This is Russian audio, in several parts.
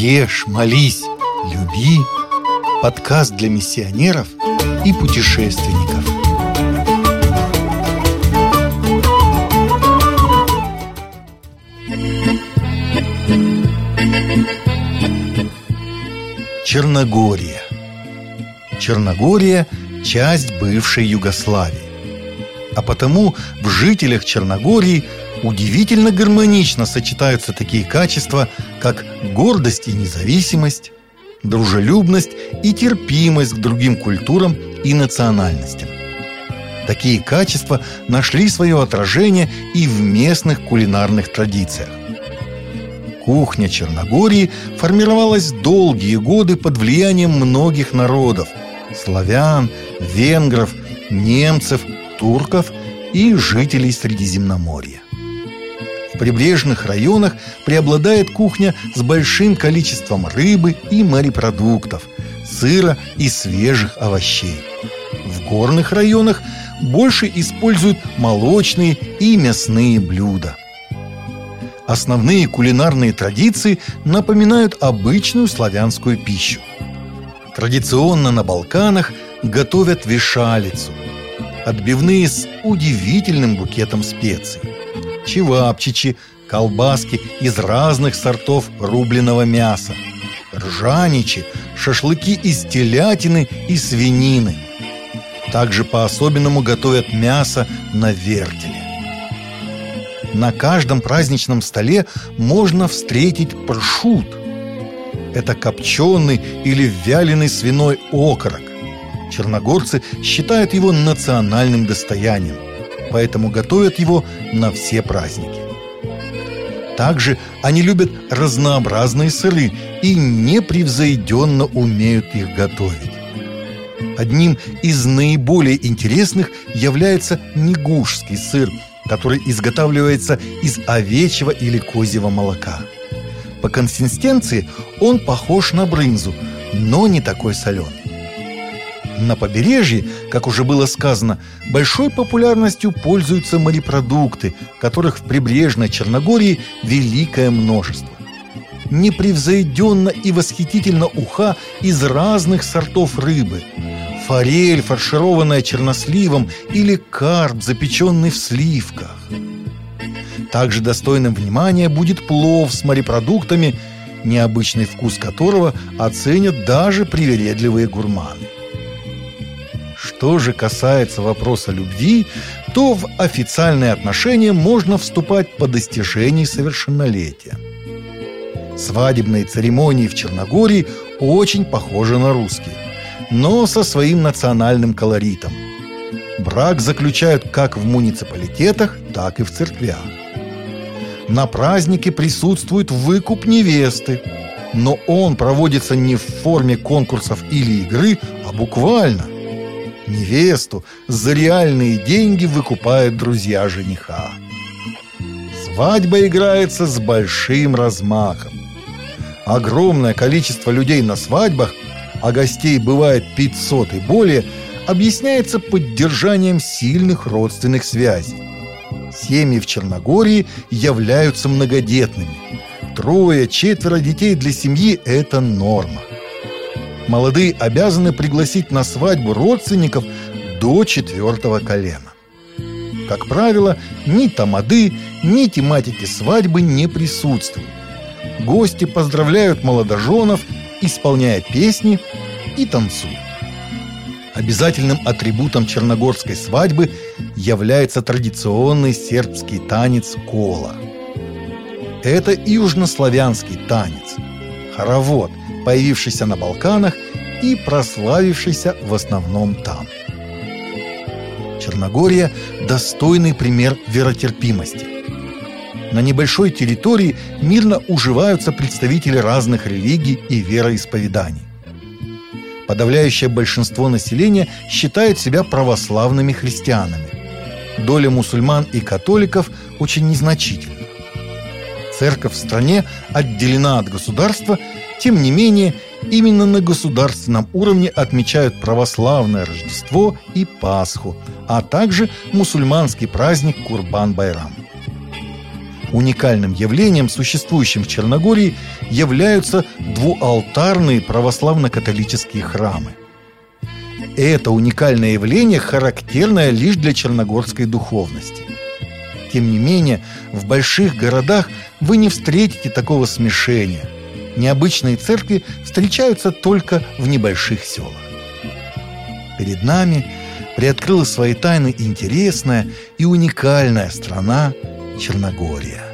Ешь, молись, люби. Подкаст для миссионеров и путешественников. Черногория. Черногория – часть бывшей Югославии. А потому в жителях Черногории удивительно гармонично сочетаются такие качества, как гордость и независимость, дружелюбность и терпимость к другим культурам и национальностям. Такие качества нашли свое отражение и в местных кулинарных традициях. Кухня Черногории формировалась долгие годы под влиянием многих народов – славян, венгров, немцев, турков и жителей Средиземноморья. Прибрежных районах преобладает кухня с большим количеством рыбы и морепродуктов, сыра и свежих овощей. В горных районах больше используют молочные и мясные блюда. Основные кулинарные традиции напоминают обычную славянскую пищу. Традиционно на Балканах готовят вишалицу – отбивные с удивительным букетом специй – чевапчичи, колбаски из разных сортов рубленого мяса, ржаничи, шашлыки из телятины и свинины. Также по-особенному готовят мясо на вертеле. На каждом праздничном столе можно встретить паршут. Это копченый или вяленый свиной окорок. Черногорцы считают его национальным достоянием поэтому готовят его на все праздники. Также они любят разнообразные сыры и непревзойденно умеют их готовить. Одним из наиболее интересных является негушский сыр, который изготавливается из овечьего или козьего молока. По консистенции он похож на брынзу, но не такой соленый. На побережье, как уже было сказано, большой популярностью пользуются морепродукты, которых в прибрежной Черногории великое множество. Непревзойденно и восхитительно уха из разных сортов рыбы. Форель, фаршированная черносливом, или карп, запеченный в сливках. Также достойным внимания будет плов с морепродуктами, необычный вкус которого оценят даже привередливые гурманы. Что же касается вопроса любви, то в официальные отношения можно вступать по достижении совершеннолетия. Свадебные церемонии в Черногории очень похожи на русские, но со своим национальным колоритом. Брак заключают как в муниципалитетах, так и в церквях. На празднике присутствует выкуп невесты, но он проводится не в форме конкурсов или игры, а буквально – Невесту за реальные деньги выкупают друзья жениха. Свадьба играется с большим размахом. Огромное количество людей на свадьбах, а гостей бывает 500 и более, объясняется поддержанием сильных родственных связей. Семьи в Черногории являются многодетными. Трое, четверо детей для семьи – это норма молодые обязаны пригласить на свадьбу родственников до четвертого колена. Как правило, ни тамады, ни тематики свадьбы не присутствуют. Гости поздравляют молодоженов, исполняя песни и танцуют. Обязательным атрибутом черногорской свадьбы является традиционный сербский танец кола. Это южнославянский танец, хоровод, появившийся на Балканах и прославившийся в основном там. Черногория – достойный пример веротерпимости. На небольшой территории мирно уживаются представители разных религий и вероисповеданий. Подавляющее большинство населения считает себя православными христианами. Доля мусульман и католиков очень незначительна. Церковь в стране отделена от государства тем не менее, именно на государственном уровне отмечают православное Рождество и Пасху, а также мусульманский праздник Курбан-Байрам. Уникальным явлением, существующим в Черногории, являются двуалтарные православно-католические храмы. Это уникальное явление характерное лишь для черногорской духовности. Тем не менее, в больших городах вы не встретите такого смешения. Необычные церкви встречаются только в небольших селах. Перед нами приоткрыла свои тайны интересная и уникальная страна Черногория.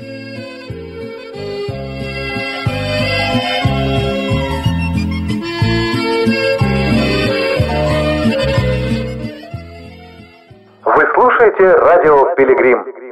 Вы слушаете радио «Пилигрим».